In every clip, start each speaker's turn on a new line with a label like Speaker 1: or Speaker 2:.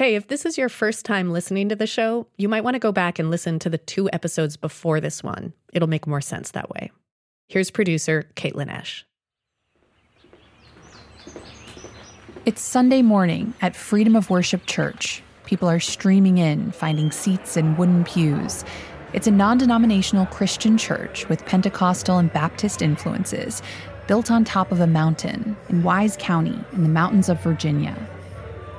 Speaker 1: Hey, if this is your first time listening to the show, you might want to go back and listen to the two episodes before this one. It'll make more sense that way. Here's producer Caitlin Esch.
Speaker 2: It's Sunday morning at Freedom of Worship Church. People are streaming in, finding seats in wooden pews. It's a non denominational Christian church with Pentecostal and Baptist influences, built on top of a mountain in Wise County in the mountains of Virginia.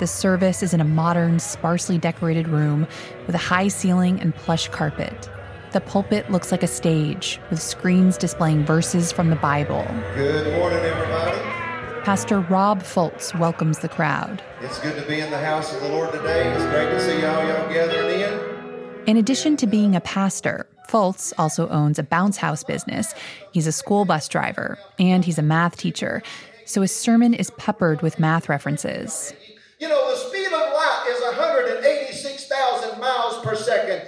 Speaker 2: The service is in a modern, sparsely decorated room with a high ceiling and plush carpet. The pulpit looks like a stage with screens displaying verses from the Bible.
Speaker 3: Good morning, everybody.
Speaker 2: Pastor Rob Fultz welcomes the crowd.
Speaker 3: It's good to be in the house of the Lord today. It's great to see all y'all gathering in.
Speaker 2: In addition to being a pastor, Fultz also owns a bounce house business. He's a school bus driver and he's a math teacher. So his sermon is peppered with math references.
Speaker 3: You know, the speed of light is 186,000 miles per second.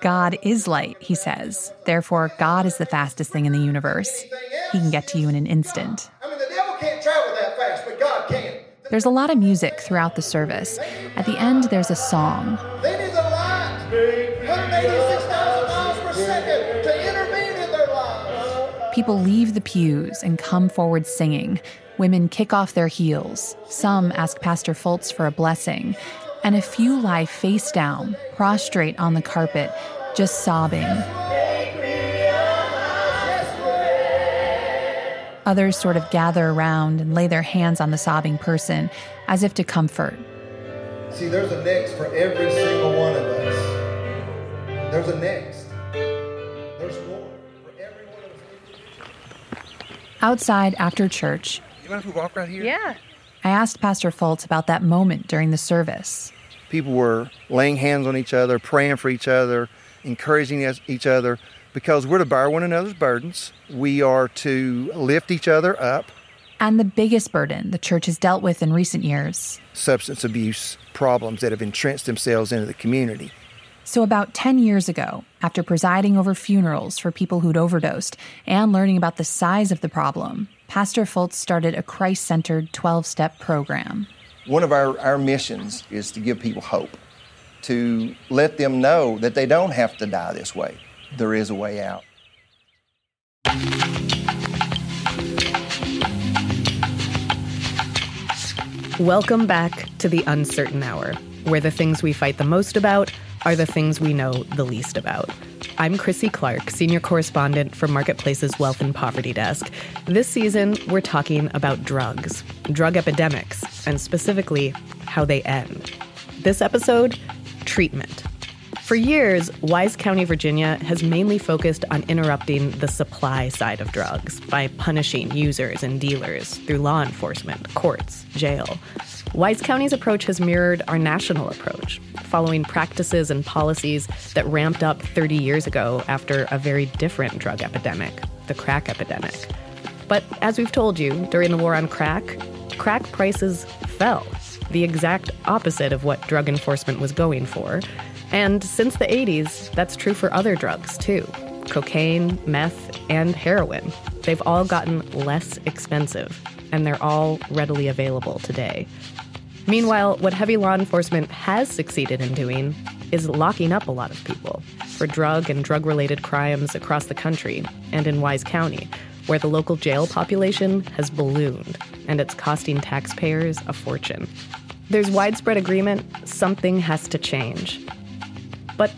Speaker 2: God is light, he says. Therefore, God is the fastest thing in the universe. He can get to you in an instant.
Speaker 3: I mean, the devil can't travel that fast, but God can.
Speaker 2: There's a lot of music throughout the service. At the end, there's a song.
Speaker 3: They need the light, 186,000 miles per second, to intervene in their lives.
Speaker 2: People leave the pews and come forward singing. Women kick off their heels. Some ask Pastor Fultz for a blessing. And a few lie face down, prostrate on the carpet, just sobbing. Others sort of gather around and lay their hands on the sobbing person as if to comfort.
Speaker 3: See, there's a next for every single one of us. There's a next. There's more for every one of us.
Speaker 2: Outside after church,
Speaker 4: mind if we walk right here?
Speaker 1: Yeah.
Speaker 2: I asked Pastor Fultz about that moment during the service.
Speaker 4: People were laying hands on each other, praying for each other, encouraging each other because we're to bear one another's burdens. We are to lift each other up.
Speaker 2: And the biggest burden the church has dealt with in recent years.
Speaker 4: Substance abuse problems that have entrenched themselves into the community.
Speaker 2: So, about 10 years ago, after presiding over funerals for people who'd overdosed and learning about the size of the problem, Pastor Fultz started a Christ centered 12 step program.
Speaker 4: One of our, our missions is to give people hope, to let them know that they don't have to die this way. There is a way out.
Speaker 1: Welcome back to the uncertain hour, where the things we fight the most about are the things we know the least about. I'm Krissy Clark, senior correspondent for Marketplace's Wealth and Poverty Desk. This season, we're talking about drugs, drug epidemics, and specifically how they end. This episode, treatment. For years, Wise County, Virginia has mainly focused on interrupting the supply side of drugs by punishing users and dealers through law enforcement, courts, jail. Wise County's approach has mirrored our national approach, following practices and policies that ramped up 30 years ago after a very different drug epidemic, the crack epidemic. But as we've told you, during the war on crack, crack prices fell, the exact opposite of what drug enforcement was going for. And since the 80s, that's true for other drugs too cocaine, meth, and heroin. They've all gotten less expensive, and they're all readily available today. Meanwhile, what heavy law enforcement has succeeded in doing is locking up a lot of people for drug and drug related crimes across the country and in Wise County, where the local jail population has ballooned and it's costing taxpayers a fortune. There's widespread agreement something has to change. But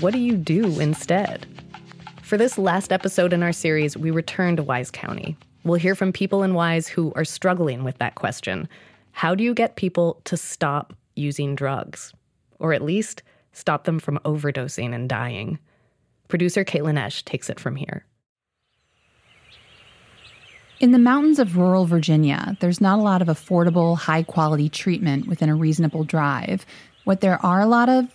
Speaker 1: what do you do instead? For this last episode in our series, we return to Wise County. We'll hear from people in Wise who are struggling with that question. How do you get people to stop using drugs? Or at least stop them from overdosing and dying? Producer Caitlin Esch takes it from here.
Speaker 2: In the mountains of rural Virginia, there's not a lot of affordable, high quality treatment within a reasonable drive. What there are a lot of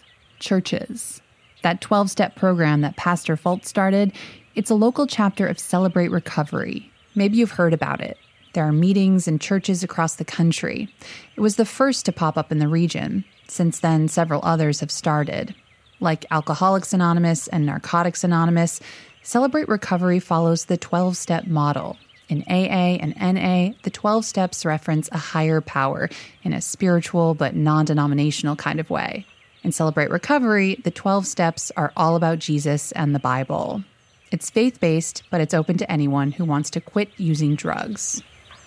Speaker 2: churches. That 12 step program that Pastor Fultz started, it's a local chapter of Celebrate Recovery. Maybe you've heard about it. There are meetings in churches across the country. It was the first to pop up in the region. Since then, several others have started. Like Alcoholics Anonymous and Narcotics Anonymous, Celebrate Recovery follows the 12 step model. In AA and NA, the 12 steps reference a higher power in a spiritual but non denominational kind of way. In Celebrate Recovery, the 12 steps are all about Jesus and the Bible. It's faith based, but it's open to anyone who wants to quit using drugs.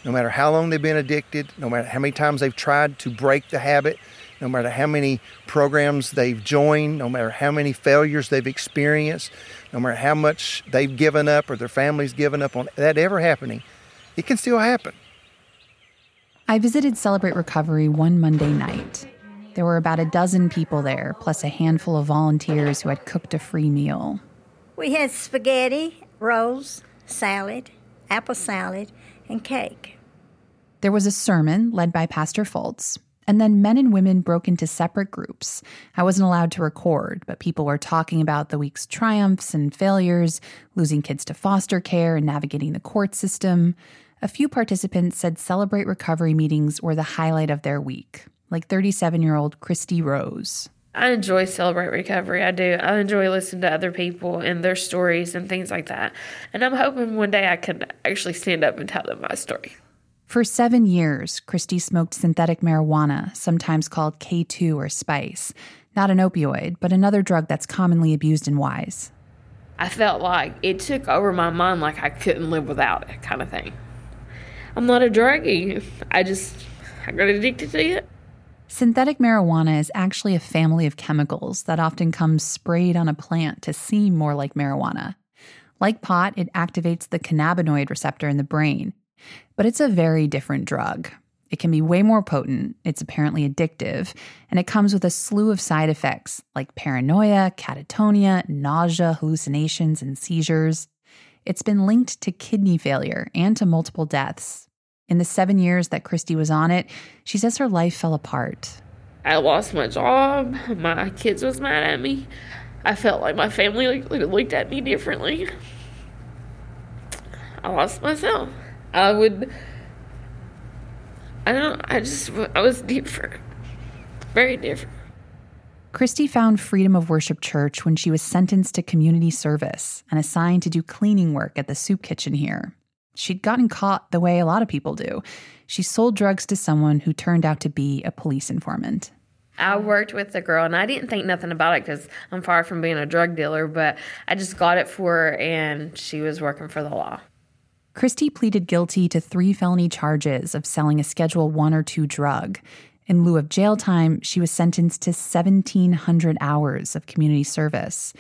Speaker 5: No matter how long they've been addicted, no matter how many times they've tried to break the habit, no matter how many programs they've joined, no matter how many failures they've experienced, no matter how much they've given up or their family's given up on that ever happening, it can still happen.
Speaker 2: I visited Celebrate Recovery one Monday night. There were about a dozen people there, plus a handful of volunteers who had cooked a free meal.
Speaker 6: We had spaghetti, rolls, salad, apple salad, and cake.
Speaker 2: There was a sermon led by Pastor Fultz, and then men and women broke into separate groups. I wasn't allowed to record, but people were talking about the week's triumphs and failures, losing kids to foster care and navigating the court system. A few participants said Celebrate Recovery meetings were the highlight of their week, like 37 year old Christy Rose.
Speaker 7: I enjoy Celebrate Recovery. I do. I enjoy listening to other people and their stories and things like that. And I'm hoping one day I can actually stand up and tell them my story.
Speaker 2: For seven years, Christy smoked synthetic marijuana, sometimes called K2 or spice. Not an opioid, but another drug that's commonly abused in Wise.
Speaker 7: I felt like it took over my mind like I couldn't live without it, kind of thing. I'm not a druggie. I just, I got addicted to it.
Speaker 2: Synthetic marijuana is actually a family of chemicals that often comes sprayed on a plant to seem more like marijuana. Like pot, it activates the cannabinoid receptor in the brain, but it's a very different drug. It can be way more potent, it's apparently addictive, and it comes with a slew of side effects like paranoia, catatonia, nausea, hallucinations, and seizures. It's been linked to kidney failure and to multiple deaths. In the seven years that Christy was on it, she says her life fell apart.
Speaker 7: I lost my job. My kids was mad at me. I felt like my family looked at me differently. I lost myself. I would. I don't. I just. I was different. Very different.
Speaker 2: Christy found Freedom of Worship Church when she was sentenced to community service and assigned to do cleaning work at the soup kitchen here. She'd gotten caught the way a lot of people do. She sold drugs to someone who turned out to be a police informant.
Speaker 7: I worked with the girl and I didn't think nothing about it because I'm far from being a drug dealer, but I just got it for her and she was working for the law.
Speaker 2: Christy pleaded guilty to three felony charges of selling a Schedule 1 or 2 drug. In lieu of jail time, she was sentenced to 1,700 hours of community service.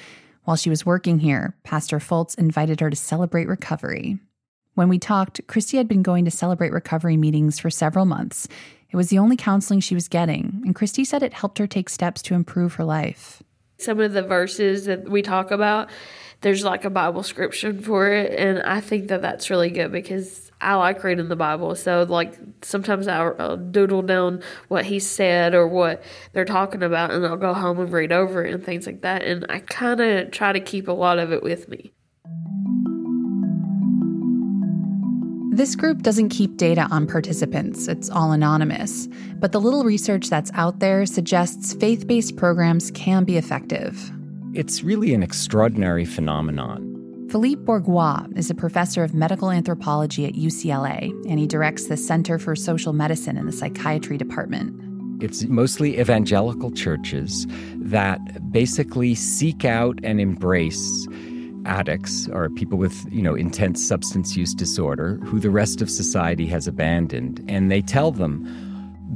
Speaker 2: While she was working here, Pastor Fultz invited her to celebrate recovery. When we talked, Christy had been going to celebrate recovery meetings for several months. It was the only counseling she was getting, and Christy said it helped her take steps to improve her life.
Speaker 7: Some of the verses that we talk about, there's like a Bible scripture for it, and I think that that's really good because I like reading the Bible. So like sometimes I'll, doodle down what he said or what they're talking about, and I'll go home and read over it and things like that. And I kind of try to keep a lot of it with me.
Speaker 2: This group doesn't keep data on participants, it's all anonymous. But the little research that's out there suggests faith based programs can be effective.
Speaker 8: It's really an extraordinary phenomenon.
Speaker 2: Philippe Bourgois is a professor of medical anthropology at UCLA, and he directs the Center for Social Medicine in the Psychiatry Department.
Speaker 8: It's mostly evangelical churches that basically seek out and embrace addicts or people with, you know, intense substance use disorder who the rest of society has abandoned and they tell them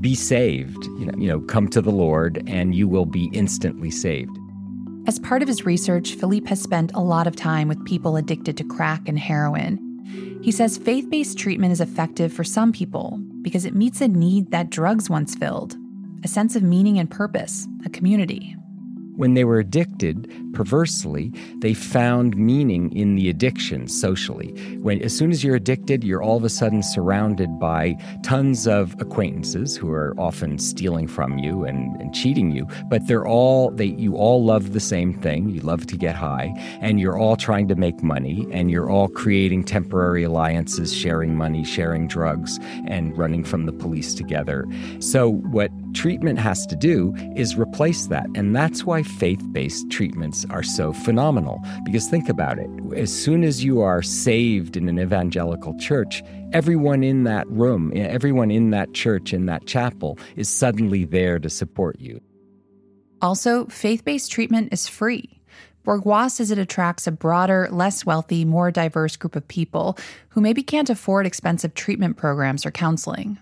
Speaker 8: be saved, you know, you know, come to the Lord and you will be instantly saved.
Speaker 2: As part of his research, Philippe has spent a lot of time with people addicted to crack and heroin. He says faith based treatment is effective for some people because it meets a need that drugs once filled a sense of meaning and purpose, a community.
Speaker 8: When they were addicted, perversely, they found meaning in the addiction socially. When as soon as you're addicted, you're all of a sudden surrounded by tons of acquaintances who are often stealing from you and, and cheating you, but they're all they you all love the same thing. You love to get high, and you're all trying to make money, and you're all creating temporary alliances, sharing money, sharing drugs, and running from the police together. So what treatment has to do is replace that. And that's why faith based treatments are so phenomenal. Because think about it as soon as you are saved in an evangelical church, everyone in that room, everyone in that church, in that chapel, is suddenly there to support you.
Speaker 2: Also, faith based treatment is free. Bourgois says it attracts a broader, less wealthy, more diverse group of people who maybe can't afford expensive treatment programs or counseling.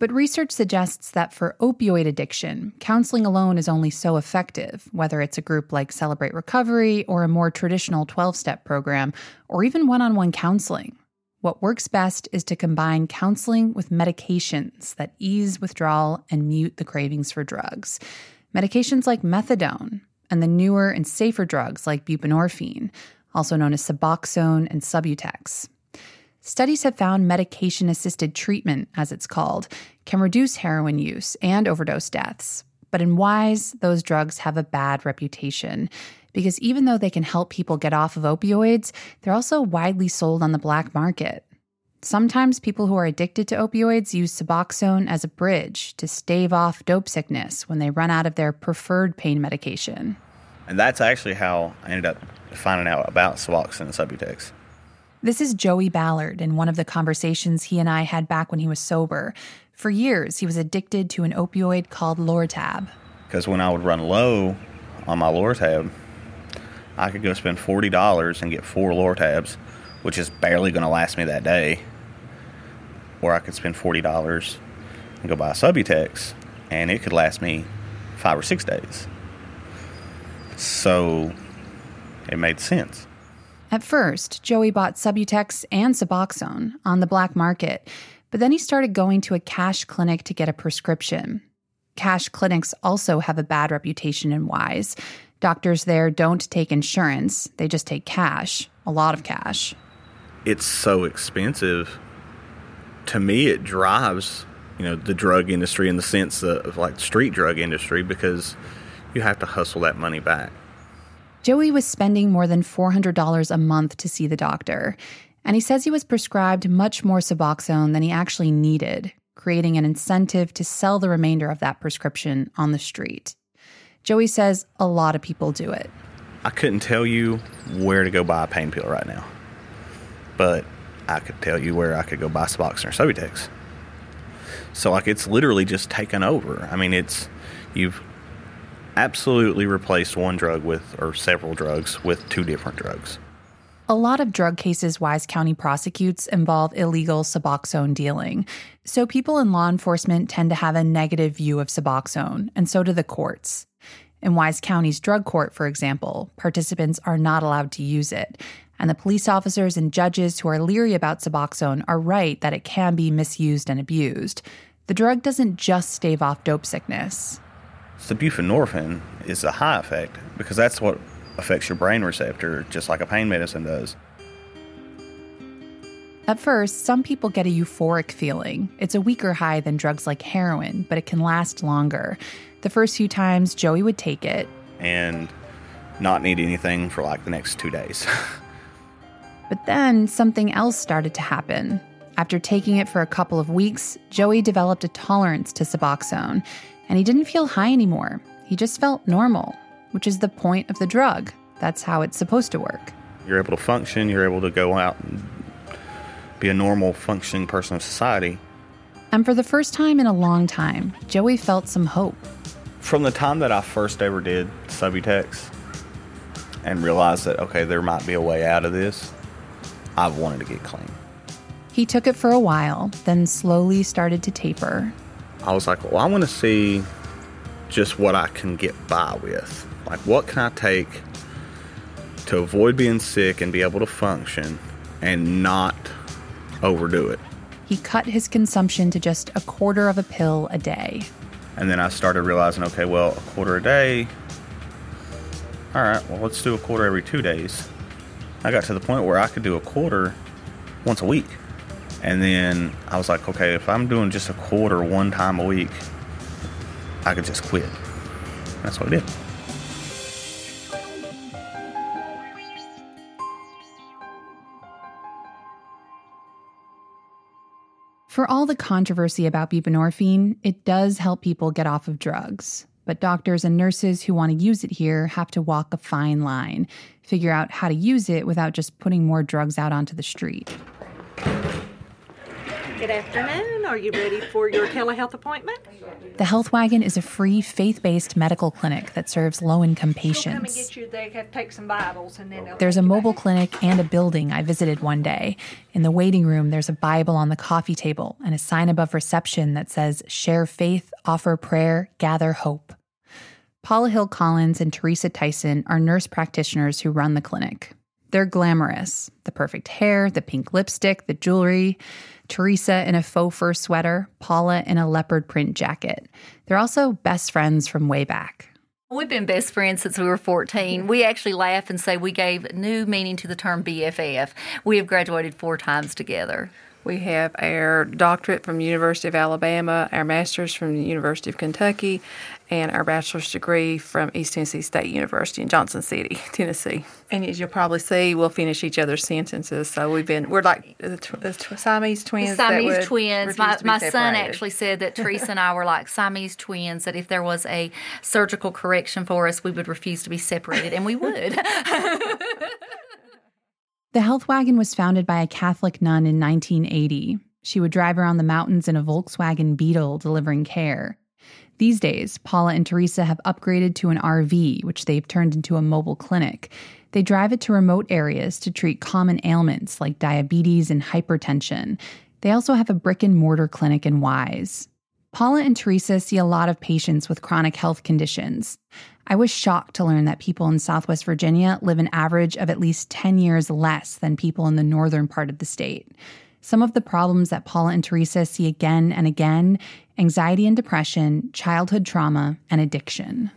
Speaker 2: But research suggests that for opioid addiction, counseling alone is only so effective, whether it's a group like Celebrate Recovery or a more traditional 12 step program, or even one on one counseling. What works best is to combine counseling with medications that ease withdrawal and mute the cravings for drugs. Medications like methadone, and the newer and safer drugs like buprenorphine, also known as Suboxone and Subutex. Studies have found medication assisted treatment, as it's called, can reduce heroin use and overdose deaths. But in WISE, those drugs have a bad reputation because even though they can help people get off of opioids, they're also widely sold on the black market. Sometimes people who are addicted to opioids use Suboxone as a bridge to stave off dope sickness when they run out of their preferred pain medication.
Speaker 9: And that's actually how I ended up finding out about Suboxone and Subutex.
Speaker 2: This is Joey Ballard in one of the conversations he and I had back when he was sober. For years, he was addicted to an opioid called Lortab.
Speaker 9: Because when I would run low on my Lortab, I could go spend $40 and get four Lortabs which is barely going to last me that day. Or I could spend $40 and go buy a Subutex, and it could last me five or six days. So it made sense.
Speaker 2: At first, Joey bought Subutex and Suboxone on the black market, but then he started going to a cash clinic to get a prescription. Cash clinics also have a bad reputation in Wise. Doctors there don't take insurance, they just take cash, a lot of cash
Speaker 9: it's so expensive. To me, it drives you know the drug industry in the sense of like street drug industry because you have to hustle that money back.
Speaker 2: Joey was spending more than $400 a month to see the doctor, and he says he was prescribed much more Suboxone than he actually needed, creating an incentive to sell the remainder of that prescription on the street. Joey says a lot of people do it.
Speaker 9: I couldn't tell you where to go buy a pain pill right now but I could tell you where I could go buy Suboxone or Subutex. So like it's literally just taken over. I mean, it's you've absolutely replaced one drug with or several drugs with two different drugs.
Speaker 2: A lot of drug cases Wise County prosecutes involve illegal Suboxone dealing. So people in law enforcement tend to have a negative view of Suboxone, and so do the courts. In Wise County's drug court, for example, participants are not allowed to use it, and the police officers and judges who are leery about Suboxone are right that it can be misused and abused. The drug doesn't just stave off dope sickness.
Speaker 9: So buprenorphine is a high effect because that's what affects your brain receptor, just like a pain medicine does.
Speaker 2: At first, some people get a euphoric feeling. It's a weaker high than drugs like heroin, but it can last longer. The first few times Joey would take it,
Speaker 9: and not need anything for like the next two days.
Speaker 2: But then something else started to happen. After taking it for a couple of weeks, Joey developed a tolerance to Suboxone, and he didn't feel high anymore. He just felt normal, which is the point of the drug. That's how it's supposed to work.
Speaker 9: You're able to function, you're able to go out and be a normal functioning person of society.
Speaker 2: And for the first time in a long time, Joey felt some hope.
Speaker 9: From the time that I first ever did Subutex and realized that, okay, there might be a way out of this, I've wanted to get clean.
Speaker 2: He took it for a while, then slowly started to taper.
Speaker 9: I was like, well, I want to see just what I can get by with. Like, what can I take to avoid being sick and be able to function and not overdo it?
Speaker 2: He cut his consumption to just a quarter of a pill a day.
Speaker 9: And then I started realizing okay, well, a quarter a day. All right, well, let's do a quarter every two days. I got to the point where I could do a quarter once a week. And then I was like, okay, if I'm doing just a quarter one time a week, I could just quit. That's what I did.
Speaker 2: For all the controversy about buprenorphine, it does help people get off of drugs. But doctors and nurses who want to use it here have to walk a fine line, figure out how to use it without just putting more drugs out onto the street.
Speaker 10: Good afternoon. Are you ready for your telehealth appointment?
Speaker 2: The Health Wagon is a free faith based medical clinic that serves low income patients.
Speaker 10: get you. They take some vitals and then
Speaker 2: There's a mobile clinic and a building I visited one day. In the waiting room, there's a Bible on the coffee table and a sign above reception that says, Share faith, offer prayer, gather hope. Paula Hill Collins and Teresa Tyson are nurse practitioners who run the clinic. They're glamorous the perfect hair, the pink lipstick, the jewelry. Teresa in a faux fur sweater, Paula in a leopard print jacket. They're also best friends from way back.
Speaker 11: We've been best friends since we were 14. We actually laugh and say we gave new meaning to the term BFF. We have graduated four times together.
Speaker 12: We have our doctorate from the University of Alabama, our master's from the University of Kentucky, and our bachelor's degree from East Tennessee State University in Johnson City, Tennessee. And as you'll probably see, we'll finish each other's sentences. So we've been, we're like the tw- the tw- Siamese twins. that
Speaker 11: Siamese
Speaker 12: would
Speaker 11: twins.
Speaker 12: refuse
Speaker 11: My,
Speaker 12: to be
Speaker 11: my son actually said that Teresa and I were like Siamese twins, that if there was a surgical correction for us, we would refuse to be separated, and we would.
Speaker 2: The Health Wagon was founded by a Catholic nun in 1980. She would drive around the mountains in a Volkswagen Beetle delivering care. These days, Paula and Teresa have upgraded to an RV, which they've turned into a mobile clinic. They drive it to remote areas to treat common ailments like diabetes and hypertension. They also have a brick and mortar clinic in Wise. Paula and Teresa see a lot of patients with chronic health conditions. I was shocked to learn that people in Southwest Virginia live an average of at least 10 years less than people in the northern part of the state. Some of the problems that Paula and Teresa see again and again anxiety and depression, childhood trauma, and addiction.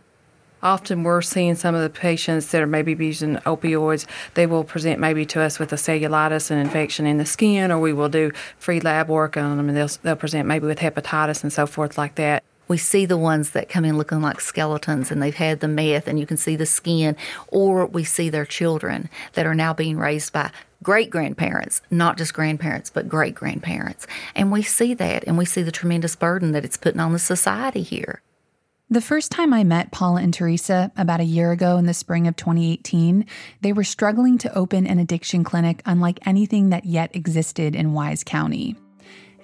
Speaker 12: Often we're seeing some of the patients that are maybe using opioids. They will present maybe to us with a cellulitis, and infection in the skin, or we will do free lab work on them and they'll, they'll present maybe with hepatitis and so forth like that.
Speaker 11: we see the ones that come in looking like skeletons and they've had the meth and you can see the skin, or we see their children that are now being raised by great grandparents, not just grandparents, but great grandparents. And we see that and we see the tremendous burden that it's putting on the society here.
Speaker 2: The first time I met Paula and Teresa, about a year ago in the spring of 2018, they were struggling to open an addiction clinic unlike anything that yet existed in Wise County.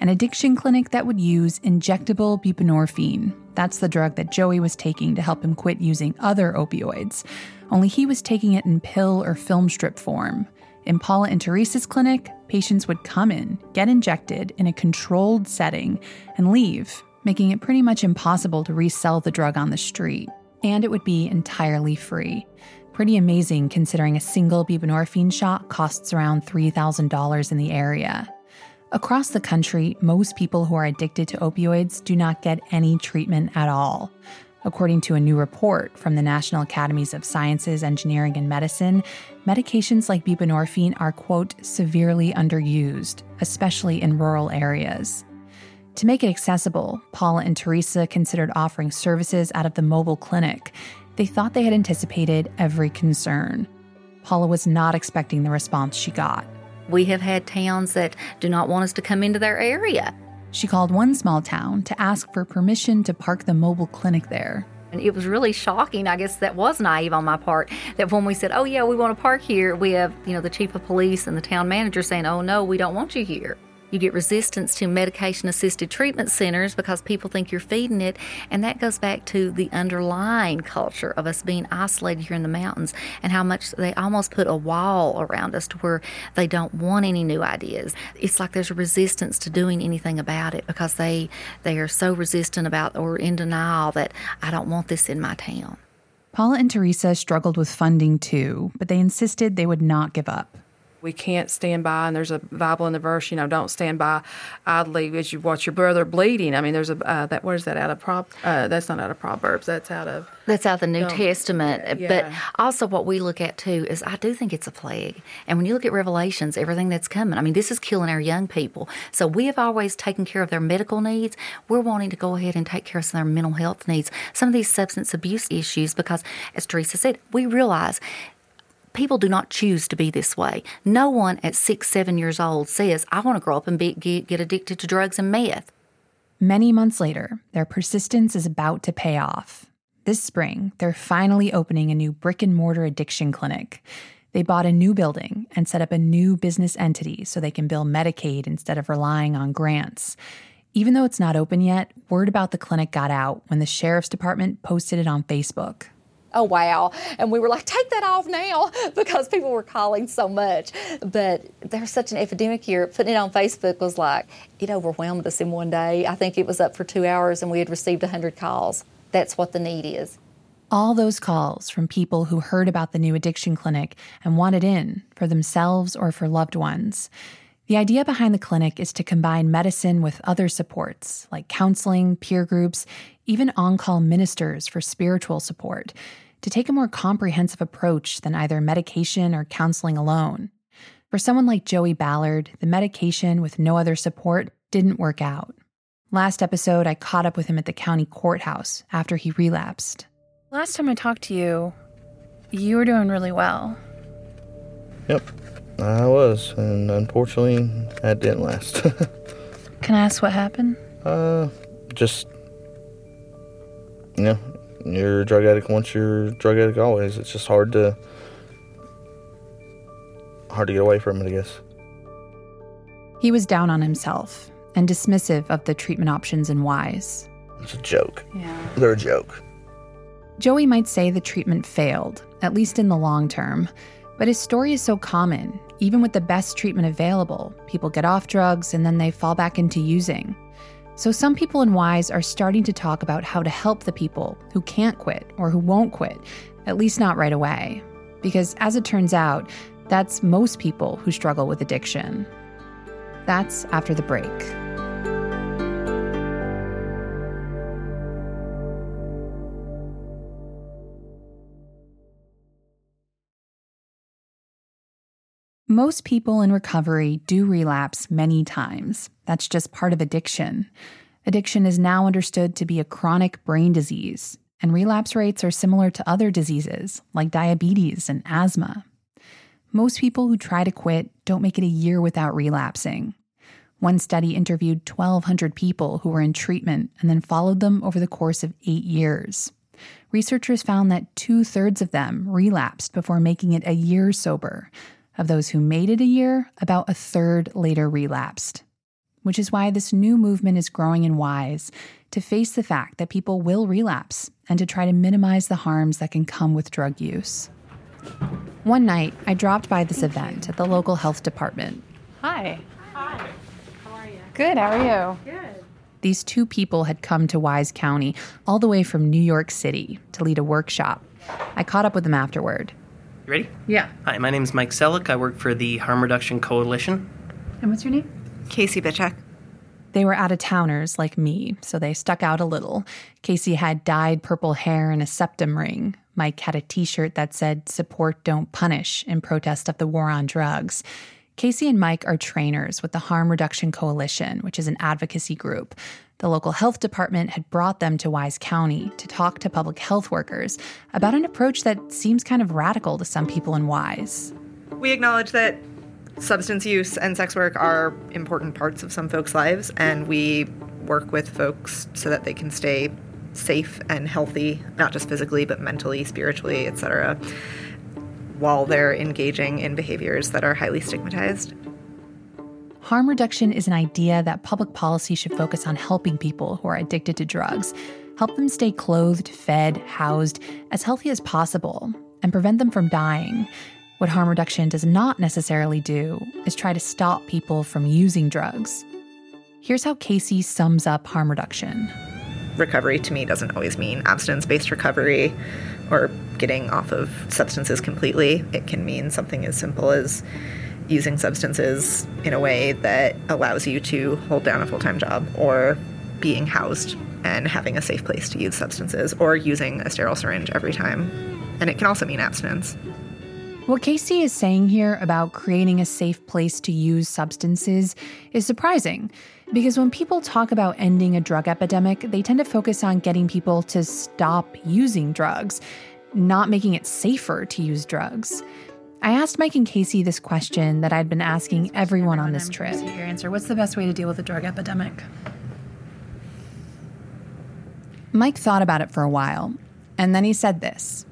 Speaker 2: An addiction clinic that would use injectable buprenorphine. That's the drug that Joey was taking to help him quit using other opioids. Only he was taking it in pill or film strip form. In Paula and Teresa's clinic, patients would come in, get injected in a controlled setting, and leave, making it pretty much impossible to resell the drug on the street. And it would be entirely free. Pretty amazing considering a single buprenorphine shot costs around $3,000 in the area. Across the country, most people who are addicted to opioids do not get any treatment at all. According to a new report from the National Academies of Sciences, Engineering, and Medicine, medications like buprenorphine are, quote, severely underused, especially in rural areas. To make it accessible, Paula and Teresa considered offering services out of the mobile clinic. They thought they had anticipated every concern. Paula was not expecting the response she got.
Speaker 11: We have had towns that do not want us to come into their area.
Speaker 2: She called one small town to ask for permission to park the mobile clinic there.
Speaker 11: And it was really shocking. I guess that was naive on my part. That when we said, "Oh yeah, we want to park here," we have you know the chief of police and the town manager saying, "Oh no, we don't want you here." You get resistance to medication assisted treatment centers because people think you're feeding it. And that goes back to the underlying culture of us being isolated here in the mountains and how much they almost put a wall around us to where they don't want any new ideas. It's like there's a resistance to doing anything about it because they they are so resistant about or in denial that I don't want this in my town.
Speaker 2: Paula and Teresa struggled with funding too, but they insisted they would not give up.
Speaker 12: We can't stand by, and there's a Bible in the verse, you know, don't stand by idly as you watch your brother bleeding. I mean, there's a uh, that where's that out of prop? Uh, that's not out of Proverbs. That's out of
Speaker 11: That's out of the New. Testament. But also, what we look at too is I do think it's a plague. And when you look at Revelations, everything that's coming, I mean, this is killing our young people. So we have always taken care of their medical needs. We're wanting to go ahead and take care of some of their mental health needs, some of these substance abuse issues, because as Teresa said, we realize People do not choose to be this way. No one at six, seven years old says, I want to grow up and be, get, get addicted to drugs and meth.
Speaker 2: Many months later, their persistence is about to pay off. This spring, they're finally opening a new brick and mortar addiction clinic. They bought a new building and set up a new business entity so they can bill Medicaid instead of relying on grants. Even though it's not open yet, word about the clinic got out when the sheriff's department posted it on Facebook
Speaker 11: oh wow. And we were like take that off now because people were calling so much. But there's such an epidemic here putting it on facebook was like it overwhelmed us in one day. I think it was up for two hours and we had received 100 calls. That's what the need is.
Speaker 2: All those calls from people who heard about the new addiction clinic and wanted in for themselves or for loved ones. The idea behind the clinic is to combine medicine with other supports like counseling, peer groups, even on call ministers for spiritual support, to take a more comprehensive approach than either medication or counseling alone. For someone like Joey Ballard, the medication with no other support didn't work out. Last episode, I caught up with him at the county courthouse after he relapsed.
Speaker 13: Last time I talked to you, you were doing really well.
Speaker 14: Yep. I was, and unfortunately, that didn't last.
Speaker 13: Can I ask what happened?
Speaker 14: Uh, just, you know, you're a drug addict once you're a drug addict always. It's just hard to, hard to get away from it, I guess.
Speaker 2: He was down on himself and dismissive of the treatment options in Wise.
Speaker 14: It's a joke.
Speaker 13: Yeah.
Speaker 14: They're a joke.
Speaker 2: Joey might say the treatment failed, at least in the long term. But his story is so common. Even with the best treatment available, people get off drugs and then they fall back into using. So some people in WISE are starting to talk about how to help the people who can't quit or who won't quit, at least not right away. Because as it turns out, that's most people who struggle with addiction. That's after the break. Most people in recovery do relapse many times. That's just part of addiction. Addiction is now understood to be a chronic brain disease, and relapse rates are similar to other diseases like diabetes and asthma. Most people who try to quit don't make it a year without relapsing. One study interviewed 1,200 people who were in treatment and then followed them over the course of eight years. Researchers found that two thirds of them relapsed before making it a year sober, of those who made it a year, about a third later relapsed. Which is why this new movement is growing in WISE to face the fact that people will relapse and to try to minimize the harms that can come with drug use. One night, I dropped by this event at the local health department.
Speaker 13: Hi. Hi. How are you? Good. How are you?
Speaker 10: Good.
Speaker 2: These two people had come to Wise County all the way from New York City to lead a workshop. I caught up with them afterward.
Speaker 15: You ready?
Speaker 13: Yeah.
Speaker 15: Hi, my name is Mike Selick. I work for the Harm Reduction Coalition.
Speaker 13: And what's your name?
Speaker 16: Casey Bitchak.
Speaker 2: They were out of towners like me, so they stuck out a little. Casey had dyed purple hair and a septum ring. Mike had a t shirt that said, Support, Don't Punish, in protest of the war on drugs. Casey and Mike are trainers with the Harm Reduction Coalition, which is an advocacy group. The local health department had brought them to Wise County to talk to public health workers about an approach that seems kind of radical to some people in Wise.
Speaker 16: We acknowledge that substance use and sex work are important parts of some folks' lives, and we work with folks so that they can stay safe and healthy, not just physically, but mentally, spiritually, etc., while they're engaging in behaviors that are highly stigmatized.
Speaker 2: Harm reduction is an idea that public policy should focus on helping people who are addicted to drugs, help them stay clothed, fed, housed, as healthy as possible, and prevent them from dying. What harm reduction does not necessarily do is try to stop people from using drugs. Here's how Casey sums up harm reduction.
Speaker 16: Recovery to me doesn't always mean abstinence based recovery or getting off of substances completely. It can mean something as simple as using substances in a way that allows you to hold down a full time job or being housed and having a safe place to use substances or using a sterile syringe every time. And it can also mean abstinence.
Speaker 2: What Casey is saying here about creating a safe place to use substances is surprising because when people talk about ending a drug epidemic, they tend to focus on getting people to stop using drugs, not making it safer to use drugs. I asked Mike and Casey this question that I'd been asking everyone on this trip.
Speaker 13: Your answer What's the best way to deal with a drug epidemic?
Speaker 2: Mike thought about it for a while, and then he said this.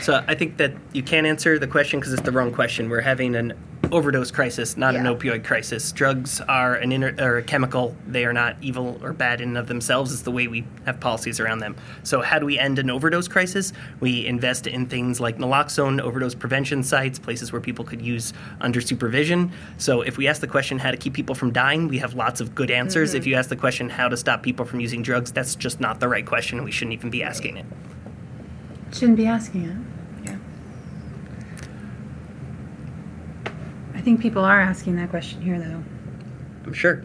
Speaker 15: So I think that you can't answer the question because it's the wrong question. We're having an overdose crisis, not an opioid crisis. Drugs are an inner or a chemical. They are not evil or bad in and of themselves. It's the way we have policies around them. So how do we end an overdose crisis? We invest in things like naloxone, overdose prevention sites, places where people could use under supervision. So if we ask the question how to keep people from dying, we have lots of good answers.
Speaker 13: Mhm.
Speaker 15: If you ask the question how to stop people from using drugs, that's just not the right question. We shouldn't even be asking it.
Speaker 13: Shouldn't be asking it. I think people are asking that question here, though.
Speaker 15: I'm sure.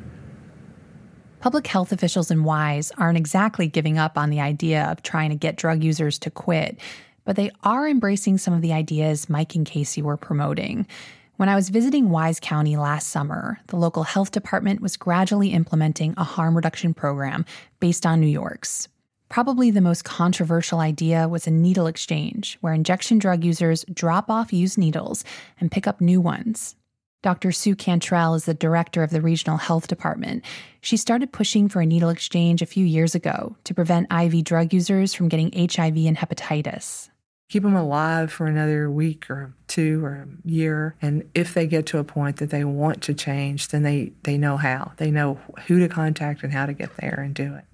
Speaker 2: Public health officials in WISE aren't exactly giving up on the idea of trying to get drug users to quit, but they are embracing some of the ideas Mike and Casey were promoting. When I was visiting Wise County last summer, the local health department was gradually implementing a harm reduction program based on New York's. Probably the most controversial idea was a needle exchange, where injection drug users drop off used needles and pick up new ones. Dr. Sue Cantrell is the director of the regional health department. She started pushing for a needle exchange a few years ago to prevent IV drug users from getting HIV and hepatitis.
Speaker 17: keep them alive for another week or two or a year and if they get to a point that they want to change then they they know how they know who to contact and how to get there and do it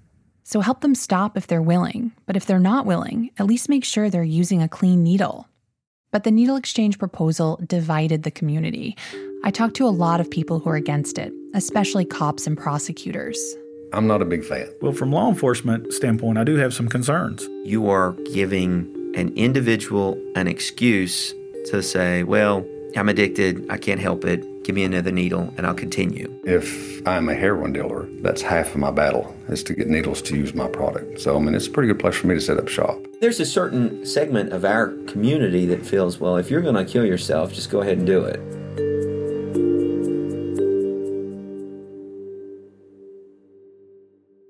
Speaker 2: So help them stop if they're willing, but if they're not willing, at least make sure they're using a clean needle. But the needle exchange proposal divided the community. I talked to a lot of people who are against it, especially cops and prosecutors.
Speaker 18: I'm not a big fan.
Speaker 19: Well, from law enforcement standpoint, I do have some concerns.
Speaker 20: You are giving an individual an excuse to say, well, I'm addicted, I can't help it, give me another needle and I'll continue.
Speaker 18: If I'm a heroin dealer, that's half of my battle is to get needles to use my product. So, I mean, it's a pretty good place for me to set up shop.
Speaker 20: There's a certain segment of our community that feels, well, if you're going to kill yourself, just go ahead and do it.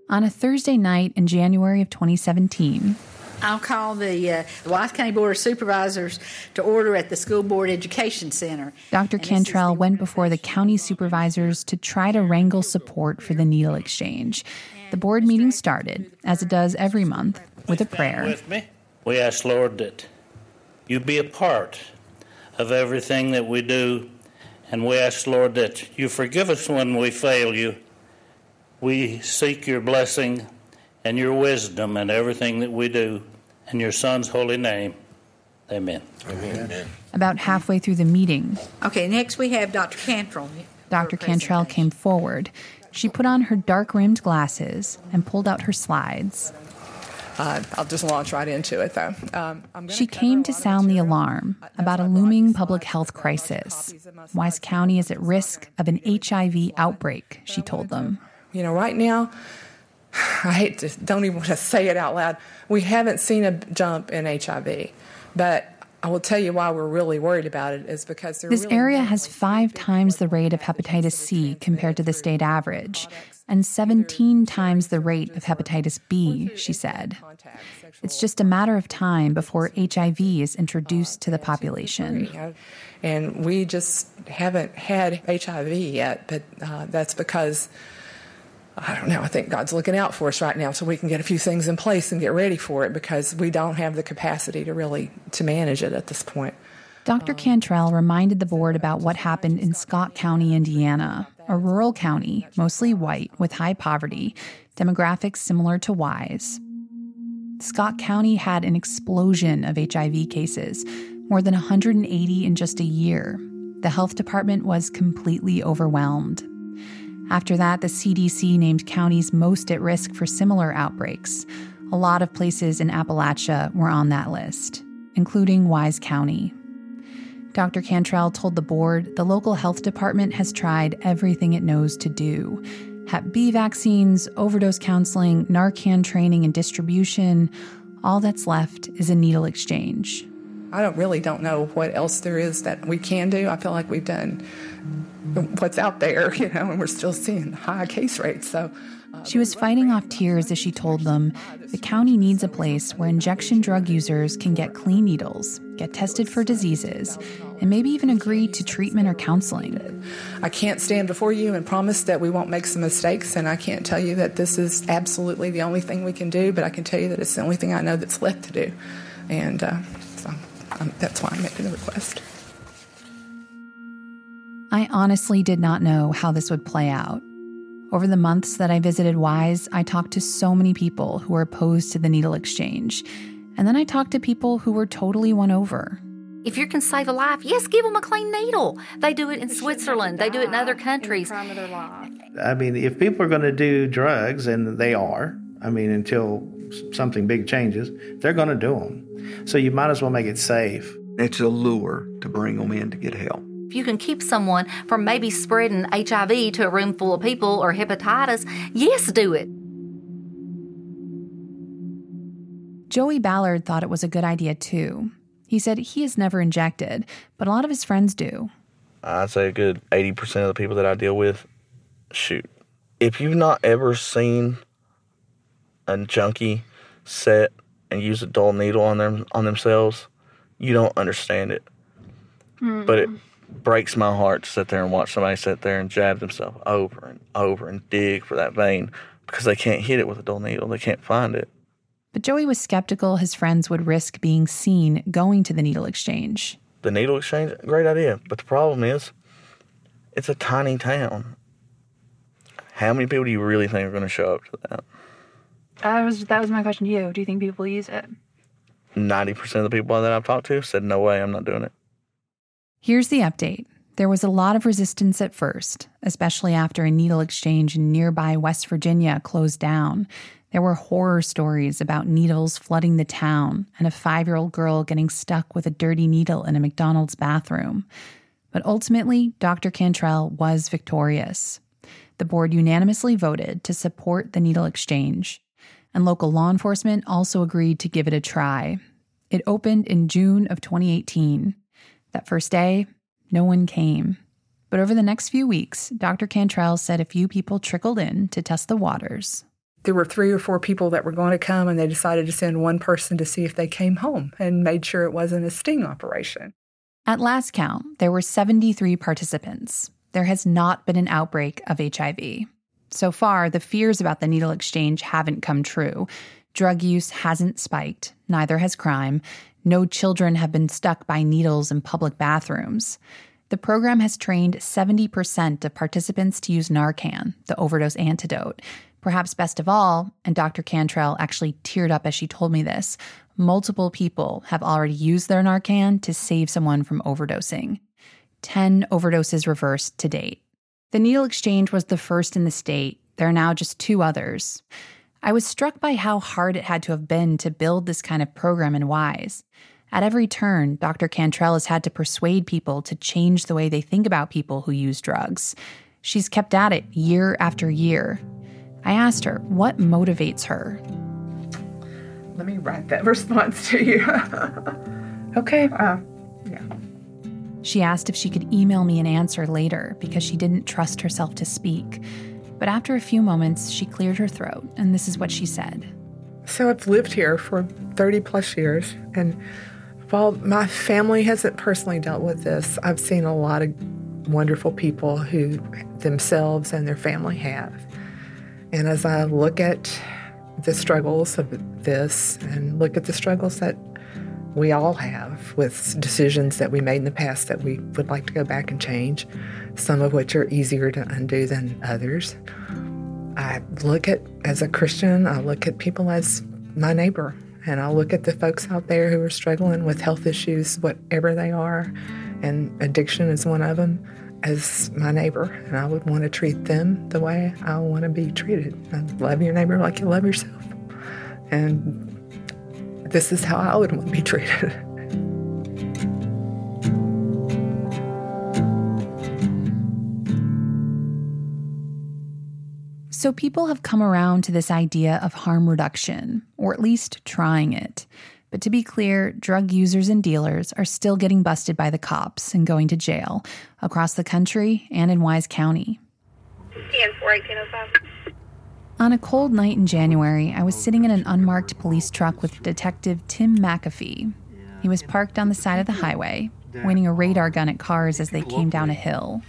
Speaker 2: On a Thursday night in January of 2017,
Speaker 21: I'll call the uh, Wythe County Board of Supervisors to order at the School Board Education Center.
Speaker 2: Dr. Cantrell went before the county supervisors to try to wrangle support for the needle exchange. The board meeting started, as it does every month, with a prayer.
Speaker 22: with me. We ask, Lord, that you be a part of everything that we do. And we ask, Lord, that you forgive us when we fail you. We seek your blessing and your wisdom in everything that we do. In your Son's holy name, amen. Amen.
Speaker 2: About halfway through the meeting,
Speaker 21: Okay, next we have Dr. Cantrell.
Speaker 2: Dr. Cantrell came forward. She put on her dark rimmed glasses and pulled out her slides.
Speaker 17: uh, i'll just launch right into it though um, I'm
Speaker 2: She came to sound the alarm about a looming public health crisis. Wise County is at risk of an HIV outbreak, she told them.
Speaker 17: you know right now i hate to don't even want to say it out loud we haven't seen a jump in hiv but i will tell you why we're really worried about it is because there
Speaker 2: This
Speaker 17: really
Speaker 2: area has five times the rate of hepatitis C compared to the state average, and 17 times the rate of hepatitis B, she said. It's just a matter of time before HIV is introduced to the population.
Speaker 17: and we just haven't had hiv yet but uh, that's because I don't know. I think God's looking out for us right now, so we can get a few things in place and get ready for it because we don't have the capacity to really to manage it at this point.
Speaker 2: Dr. Cantrell reminded the board about what happened in Scott County, Indiana, a rural county, mostly white, with high poverty, demographics similar to Wise. Scott County had an explosion of HIV cases, more than 180 in just a year. The health department was completely overwhelmed. After that, the CDC named counties most at risk for similar outbreaks. A lot of places in Appalachia were on that list, including Wise County. Dr. Cantrell told the board the local health department has tried everything it knows to do Hep B vaccines, overdose counseling, Narcan training and distribution. All that's left is a needle exchange.
Speaker 17: I don't really don't know what else there is that we can do. I feel like we've done what's out there, you know, and we're still seeing high case rates. So
Speaker 2: She was fighting off tears as she told them the county needs a place where injection drug users can get clean needles, get tested for diseases, and maybe even agree to treatment or counseling.
Speaker 17: I can't stand before you and promise that we won't make some mistakes, and I can't tell you that this is absolutely the only thing we can do, but I can tell you that it's the only thing I know that's left to do. And uh, um, that's why I'm making the request.
Speaker 2: I honestly did not know how this would play out. Over the months that I visited Wise, I talked to so many people who were opposed to the needle exchange. And then I talked to people who were totally won over.
Speaker 11: If you can save a life, yes, give them a clean needle. They do it in Switzerland, they do it in other countries.
Speaker 23: I mean, if people are going to do drugs, and they are, I mean, until something big changes, they're going to do them. So you might as well make it safe.
Speaker 20: It's a lure to bring them in to get help.
Speaker 11: If you can keep someone from maybe spreading HIV to a room full of people or hepatitis, yes, do it.
Speaker 2: Joey Ballard thought it was a good idea too. He said he has never injected, but a lot of his friends do.
Speaker 14: I'd say a good 80% of the people that I deal with shoot. If you've not ever seen a junkie set and use a dull needle on them on themselves, you don't understand it. Mm. But it breaks my heart to sit there and watch somebody sit there and jab themselves over and over and dig for that vein because they can't hit it with a dull needle. They can't find it.
Speaker 2: But Joey was skeptical his friends would risk being seen going to the needle exchange.
Speaker 14: The needle exchange, great idea. But the problem is, it's a tiny town. How many people do you really think are going to show up to that?
Speaker 13: That was that was my question to you. Do you think people use it?
Speaker 14: Ninety percent of the people that I've talked to said, "No way, I'm not doing it."
Speaker 2: Here's the update. There was a lot of resistance at first, especially after a needle exchange in nearby West Virginia closed down. There were horror stories about needles flooding the town and a five year old girl getting stuck with a dirty needle in a McDonald's bathroom. But ultimately, Dr. Cantrell was victorious. The board unanimously voted to support the needle exchange, and local law enforcement also agreed to give it a try. It opened in June of 2018. That first day, no one came. But over the next few weeks, Dr. Cantrell said a few people trickled in to test the waters
Speaker 17: there were three or four people that were going to come, and they decided to send one person to see if they came home and made sure it wasn't a sting operation.
Speaker 2: At last count, there were 73 participants. There has not been an outbreak of HIV. So far, the fears about the needle exchange haven't come true. Drug use hasn't spiked, neither has crime. No children have been stuck by needles in public bathrooms. The program has trained 70% of participants to use Narcan, the overdose antidote. Perhaps best of all, and Dr. Cantrell actually teared up as she told me this, multiple people have already used their Narcan to save someone from overdosing. 10 overdoses reversed to date. The needle exchange was the first in the state. There are now just two others. I was struck by how hard it had to have been to build this kind of program in Wise. At every turn, Dr. Cantrell has had to persuade people to change the way they think about people who use drugs. She's kept at it year after year, I asked her what motivates her.
Speaker 17: Let me write that response to you. okay. Uh.
Speaker 2: She asked if she could email me an answer later because she didn't trust herself to speak. But after a few moments, she cleared her throat, and this is what she said.
Speaker 17: So I've lived here for 30 plus years, and while my family hasn't personally dealt with this, I've seen a lot of wonderful people who themselves and their family have. And as I look at the struggles of this and look at the struggles that we all have with decisions that we made in the past that we would like to go back and change, some of which are easier to undo than others. I look at, as a Christian, I look at people as my neighbor, and I look at the folks out there who are struggling with health issues, whatever they are, and addiction is one of them as my neighbor, and I would want to treat them the way I want to be treated. I love your neighbor like you love yourself. And this is how I would want to be treated.
Speaker 2: So, people have come around to this idea of harm reduction, or at least trying it. But to be clear, drug users and dealers are still getting busted by the cops and going to jail across the country and in Wise County. On a cold night in January, I was sitting in an unmarked police truck with Detective Tim McAfee. He was parked on the side of the highway, pointing a radar gun at cars as they came down a hill.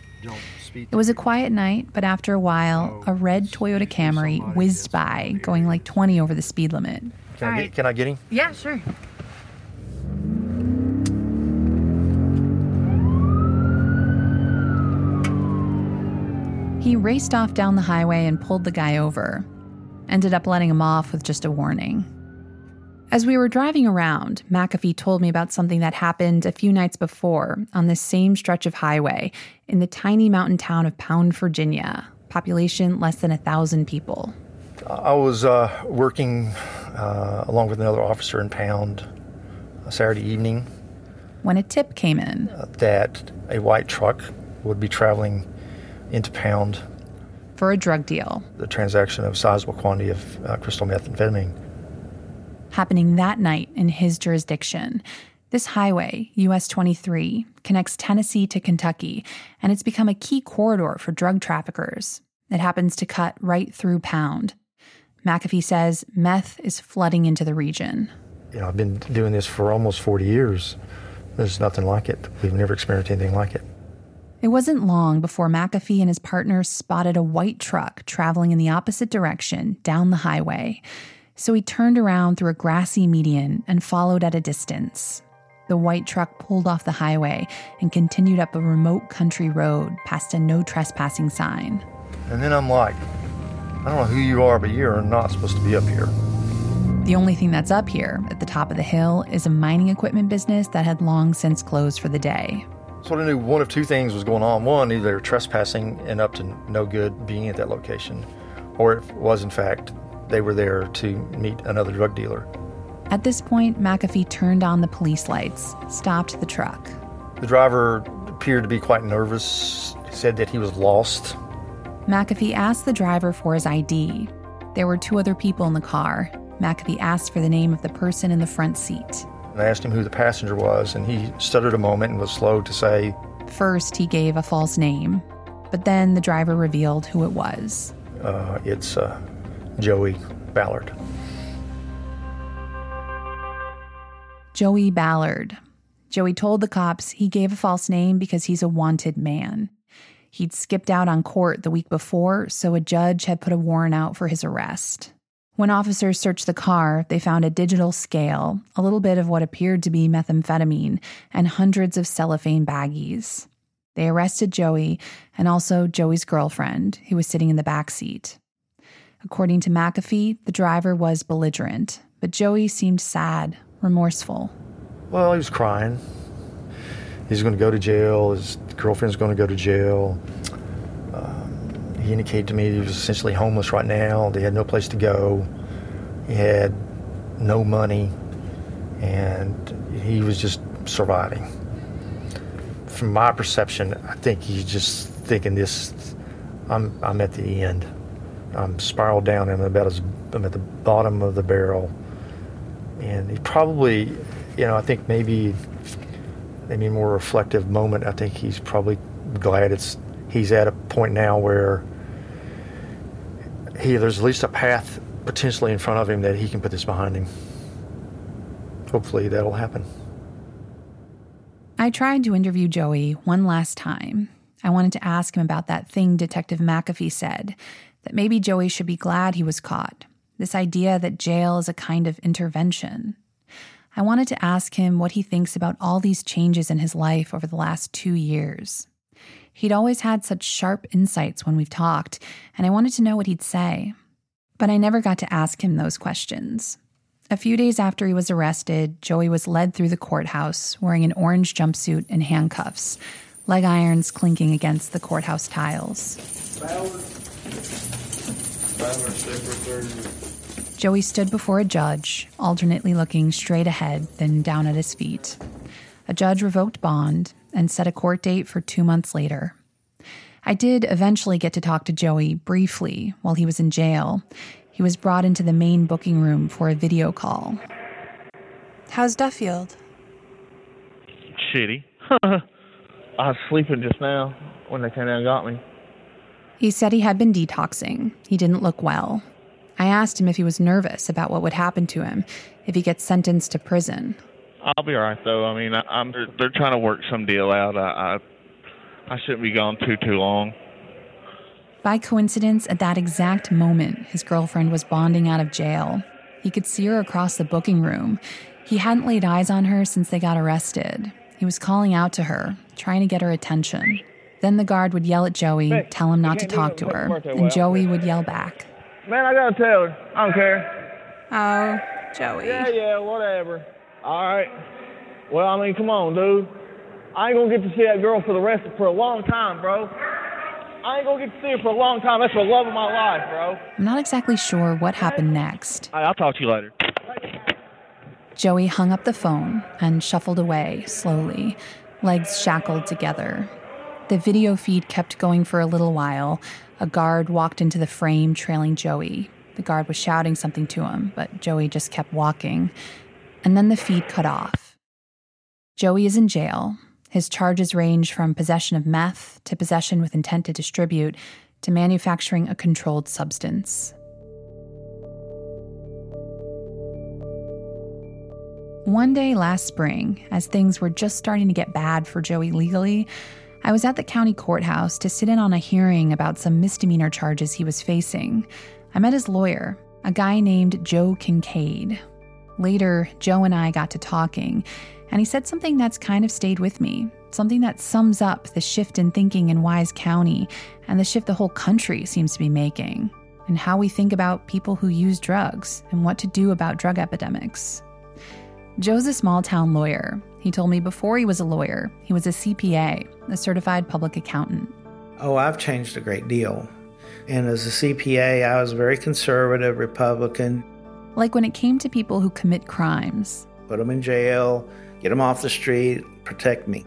Speaker 2: It was a quiet night, but after a while, a red Toyota Camry whizzed by, going like 20 over the speed limit.
Speaker 5: Can, I get, can I get him?
Speaker 11: Yeah, sure.
Speaker 2: He raced off down the highway and pulled the guy over. Ended up letting him off with just a warning. As we were driving around, McAfee told me about something that happened a few nights before on this same stretch of highway in the tiny mountain town of Pound, Virginia, population less than a thousand people.
Speaker 5: I was uh, working uh, along with another officer in Pound a Saturday evening
Speaker 2: When a tip came in,
Speaker 5: that a white truck would be traveling into Pound,
Speaker 2: for a drug deal
Speaker 5: the transaction of sizable quantity of uh, crystal methamphetamine.
Speaker 2: happening that night in his jurisdiction. This highway, US 23, connects Tennessee to Kentucky, and it's become a key corridor for drug traffickers. It happens to cut right through Pound. McAfee says meth is flooding into the region.
Speaker 5: You know, I've been doing this for almost 40 years. There's nothing like it. We've never experienced anything like it.
Speaker 2: It wasn't long before McAfee and his partners spotted a white truck traveling in the opposite direction down the highway. So he turned around through a grassy median and followed at a distance. The white truck pulled off the highway and continued up a remote country road past a no trespassing sign.
Speaker 5: And then I'm like, I don't know who you are, but you're not supposed to be up here.
Speaker 2: The only thing that's up here at the top of the hill is a mining equipment business that had long since closed for the day.
Speaker 5: So I knew one of two things was going on. One, either they were trespassing and up to no good being at that location, or it was, in fact, they were there to meet another drug dealer.
Speaker 2: At this point, McAfee turned on the police lights, stopped the truck.
Speaker 5: The driver appeared to be quite nervous. He said that he was lost.
Speaker 2: McAfee asked the driver for his ID. There were two other people in the car. McAfee asked for the name of the person in the front seat.
Speaker 5: And I asked him who the passenger was, and he stuttered a moment and was slow to say,
Speaker 2: First, he gave a false name, but then the driver revealed who it was.
Speaker 5: uh, It's uh, Joey Ballard.
Speaker 2: Joey Ballard. Joey told the cops he gave a false name because he's a wanted man. He'd skipped out on court the week before, so a judge had put a warrant out for his arrest. When officers searched the car, they found a digital scale, a little bit of what appeared to be methamphetamine, and hundreds of cellophane baggies. They arrested Joey and also Joey's girlfriend, who was sitting in the back seat. According to McAfee, the driver was belligerent, but Joey seemed sad, remorseful.
Speaker 5: Well, he was crying. He's going to go to jail. His girlfriend's going to go to jail. He indicated to me he was essentially homeless right now. They had no place to go. He had no money, and he was just surviving. From my perception, I think he's just thinking this. I'm I'm at the end. I'm spiraled down. I'm about as I'm at the bottom of the barrel, and he probably, you know, I think maybe maybe more reflective moment. I think he's probably glad it's he's at a point now where he there's at least a path potentially in front of him that he can put this behind him. Hopefully that'll happen.
Speaker 2: I tried to interview Joey one last time. I wanted to ask him about that thing Detective McAfee said that maybe Joey should be glad he was caught. This idea that jail is a kind of intervention. I wanted to ask him what he thinks about all these changes in his life over the last two years. He'd always had such sharp insights when we've talked, and I wanted to know what he'd say. But I never got to ask him those questions. A few days after he was arrested, Joey was led through the courthouse wearing an orange jumpsuit and handcuffs, leg irons clinking against the courthouse tiles. Joey stood before a judge, alternately looking straight ahead, then down at his feet. A judge revoked bond and set a court date for two months later. I did eventually get to talk to Joey briefly while he was in jail. He was brought into the main booking room for a video call.
Speaker 13: How's Duffield?
Speaker 14: Shitty. I was sleeping just now when they came down and got me.
Speaker 2: He said he had been detoxing. He didn't look well. I asked him if he was nervous about what would happen to him if he gets sentenced to prison.
Speaker 24: I'll be all right though. I mean, I, I'm they're, they're trying to work some deal out. I, I I shouldn't be gone too too long.
Speaker 2: By coincidence, at that exact moment, his girlfriend was bonding out of jail. He could see her across the booking room. He hadn't laid eyes on her since they got arrested. He was calling out to her, trying to get her attention. Then the guard would yell at Joey,
Speaker 24: Hey,
Speaker 2: tell him not to talk to her, and
Speaker 24: well.
Speaker 2: Joey would yell back.
Speaker 24: Man, I gotta tell her. I don't care.
Speaker 13: Oh, Joey.
Speaker 24: Yeah, yeah, whatever. All right. Well, I mean, come on, dude. I ain't gonna get to see that girl for the rest of, for a long time, bro. I ain't gonna get to see her for a long time. That's the love of my life, bro.
Speaker 2: I'm not exactly sure what happened next.
Speaker 24: All right, I'll talk to you later.
Speaker 2: Joey hung up the phone and shuffled away slowly, legs shackled together. The video feed kept going for a little while. A guard walked into the frame trailing Joey. The guard was shouting something to him, but Joey just kept walking. And then the feed cut off. Joey is in jail. His charges range from possession of meth to possession with intent to distribute to manufacturing a controlled substance. One day last spring, as things were just starting to get bad for Joey legally, I was at the county courthouse to sit in on a hearing about some misdemeanor charges he was facing. I met his lawyer, a guy named Joe Kincaid. Later, Joe and I got to talking, and he said something that's kind of stayed with me, something that sums up the shift in thinking in Wise County and the shift the whole country seems to be making, and how we think about people who use drugs and what to do about drug epidemics. Joe's a small town lawyer. He told me before he was a lawyer, he was a CPA, a certified public accountant.
Speaker 23: Oh, I've changed a great deal. And as a CPA, I was very conservative, Republican.
Speaker 2: Like when it came to people who commit crimes.
Speaker 23: Put them in jail, get them off the street, protect me.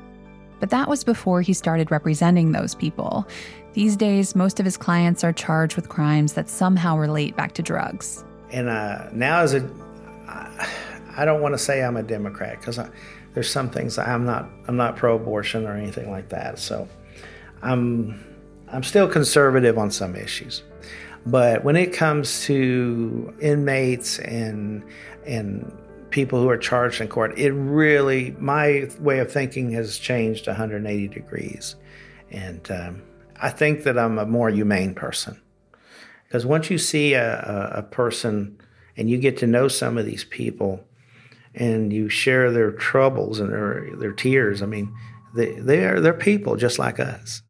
Speaker 2: But that was before he started representing those people. These days, most of his clients are charged with crimes that somehow relate back to drugs.
Speaker 23: And uh, now, as a, I, I don't want to say I'm a Democrat because there's some things I'm not. I'm not pro-abortion or anything like that. So, I'm I'm still conservative on some issues. But when it comes to inmates and and people who are charged in court, it really my way of thinking has changed 180 degrees, and um, I think that I'm a more humane person because once you see a, a, a person and you get to know some of these people and you share their troubles and their their tears, I mean, they they are they're people just like us.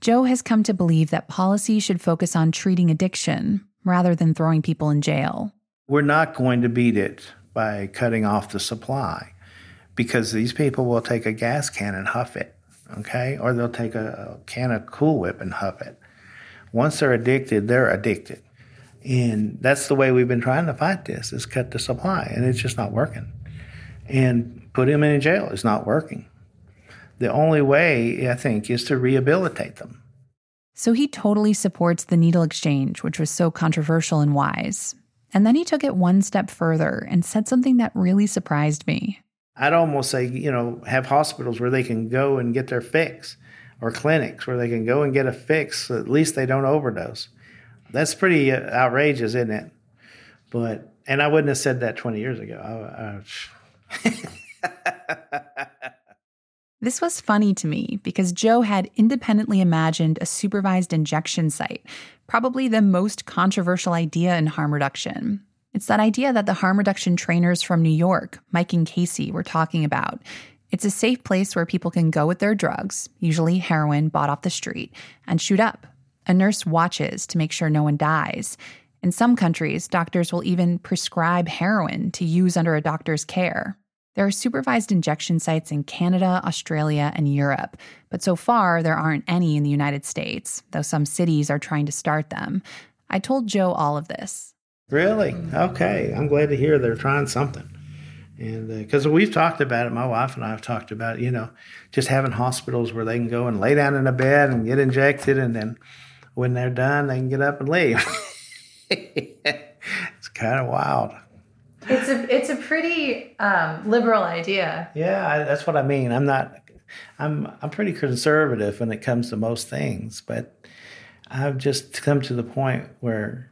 Speaker 2: Joe has come to believe that policy should focus on treating addiction rather than throwing people in jail.
Speaker 23: We're not going to beat it by cutting off the supply because these people will take a gas can and huff it, okay? Or they'll take a, can of Cool Whip and huff it. Once they're addicted, they're addicted. And that's the way we've been trying to fight this is cut the supply and it's just not working. And put them in jail is not working. The only way, I think, is to rehabilitate them.
Speaker 2: So he totally supports the needle exchange, which was so controversial and Wise. And then he took it one step further and said something that really surprised me.
Speaker 23: I'd almost say, you know, have hospitals where they can go and get their fix, or clinics where they can go and get a fix. So at least they don't overdose. That's pretty uh, outrageous, isn't it? But and I wouldn't have said that 20 years ago. I, I,
Speaker 2: This was funny to me because Joe had independently imagined a supervised injection site, probably the most controversial idea in harm reduction. It's that idea that the harm reduction trainers from New York, Mike and Casey, were talking about. It's a safe place where people can go with their drugs, usually heroin bought off the street, and shoot up. A nurse watches to make sure no one dies. In some countries, doctors will even prescribe heroin to use under a doctor's care. There are supervised injection sites in Canada, Australia, and Europe, but so far there aren't any in the United States, though some cities are trying to start them. I told Joe all of this.
Speaker 23: Really? Okay. I'm glad to hear they're trying something. And because uh, we've talked about it, my wife and I have talked about, you know, just having hospitals where they can go and lay down in a bed and get injected, and then when they're done, they can get up and leave. it's kind of wild.
Speaker 13: It's a it's a pretty um, liberal idea.
Speaker 23: Yeah, I, that's what I mean. I'm not. I'm I'm pretty conservative when it comes to most things, but I've just come to the point where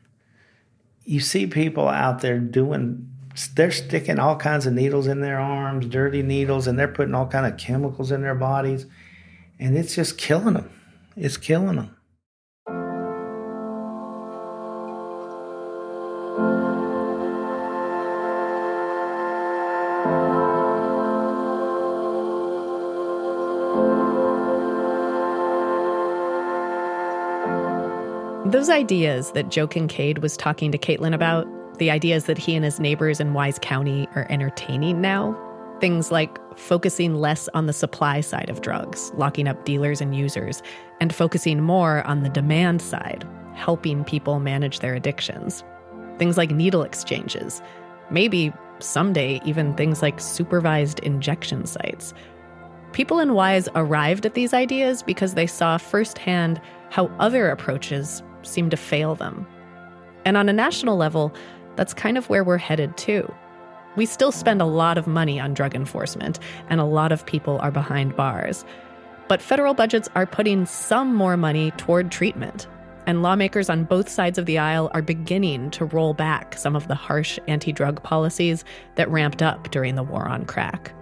Speaker 23: you see people out there doing they're sticking all kinds of needles in their arms, dirty needles, and they're putting all kind of chemicals in their bodies, and it's just killing them. It's killing them.
Speaker 1: Those ideas that Joe Kincaid was talking to Caitlin about, the ideas that he and his neighbors in Wise County are entertaining now, things like focusing less on the supply side of drugs, locking up dealers and users, and focusing more on the demand side, helping people manage their addictions. Things like needle exchanges, maybe someday even things like supervised injection sites. People in Wise arrived at these ideas because they saw firsthand how other approaches seem to fail them. And on a national level, that's kind of where we're headed too. We still spend a lot of money on drug enforcement, and a lot of people are behind bars. But federal budgets are putting some more money toward treatment, and lawmakers on both sides of the aisle are beginning to roll back some of the harsh anti drug policies that ramped up during the war on crack.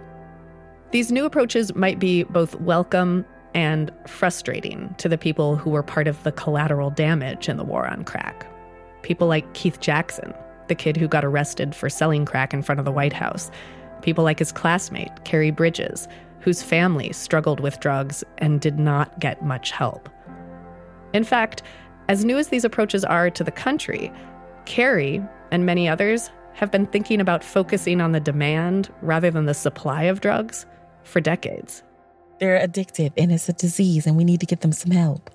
Speaker 1: These new approaches might be both welcome and frustrating to the people who were part of the collateral damage in the war on crack. People like Keith Jackson, the kid who got arrested for selling crack in front of the White House. People like his classmate, Carrie Bridges, whose family struggled with drugs and did not get much help. In fact, as new as these approaches are to the country, Carrie and many others have been thinking about focusing on the demand rather than the supply of drugs for decades.
Speaker 25: They're addicted and it's a disease and we need to get them some help.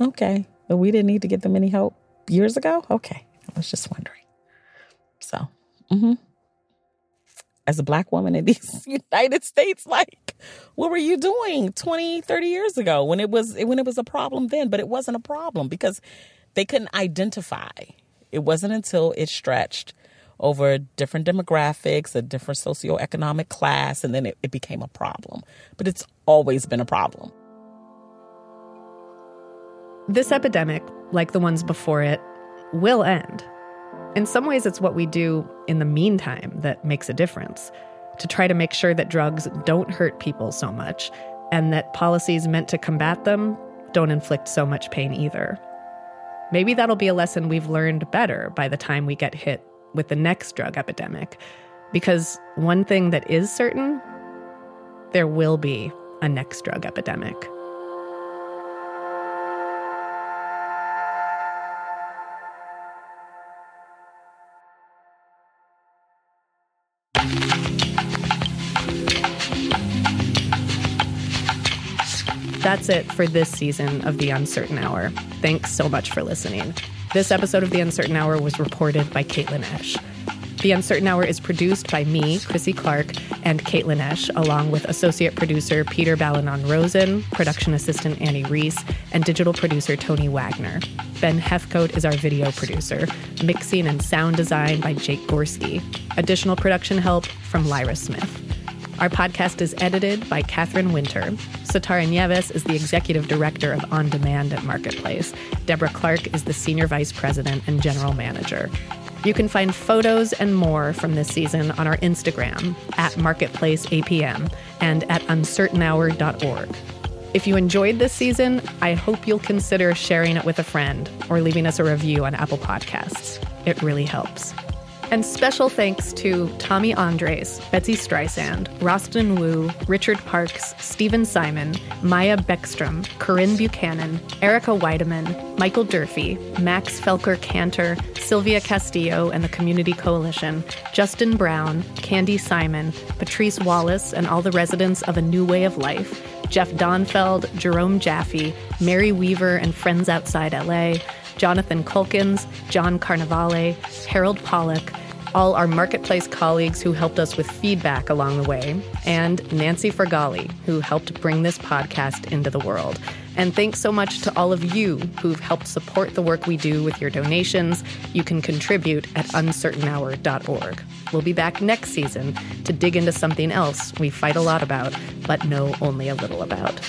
Speaker 25: Okay. But we didn't need to get them any help years ago? Okay. I was just wondering. So, mm-hmm. as a black woman in these United States, like, what were you doing 20, 30 years ago when it was when it was a problem then, but it wasn't a problem because they couldn't identify. It wasn't until it stretched over different demographics, a different socioeconomic class, and then it, it became a problem. But it's always been a problem.
Speaker 1: This epidemic, like the ones before it, will end. In some ways, it's what we do in the meantime that makes a difference to try to make sure that drugs don't hurt people so much and that policies meant to combat them don't inflict so much pain either. Maybe that'll be a lesson we've learned better by the time we get hit with the next drug epidemic. Because one thing that is certain there will be a next drug epidemic. That's it for this season of The Uncertain Hour. Thanks so much for listening. This episode of The Uncertain Hour was reported by Caitlin Esch. The Uncertain Hour is produced by me, Krissy Clark, and Caitlin Esch, along with associate producer Peter Balonon Rosen, production assistant Annie Reese, and digital producer Tony Wagner. Ben Hethcoat is our video producer, mixing and sound design by Jake Gorski. Additional production help from Lyra Smith. Our podcast is edited by Catherine Winter. Sitara Nieves is the executive director of On Demand at Marketplace. Deborah Clark is the senior vice president and general manager. You can find photos and more from this season on our Instagram at MarketplaceAPM and at uncertainhour.org. If you enjoyed this season, I hope you'll consider sharing it with a friend or leaving us a review on Apple Podcasts. It really helps. And special thanks to Tommy Andres, Betsy Streisand, Rostin Wu, Richard Parks, Stephen Simon, Maya Beckstrom, Corinne Buchanan, Erica Weideman, Michael Durfee, Max Felker Kantor, Sylvia Castillo and the Community Coalition, Justin Brown, Candy Simon, Patrice Wallace and all the residents of A New Way of Life, Jeff Donfeld, Jerome Jaffe, Mary Weaver and Friends Outside LA, Jonathan Caulkins, John Carnevale, Harold Pollack, all our marketplace colleagues who helped us with feedback along the way, and Nancy Farghalli, who helped bring this podcast into the world. And thanks so much to all of you who've helped support the work we do with your donations. You can contribute at uncertainhour.org. We'll be back next season to dig into something else we fight a lot about, but know only a little about.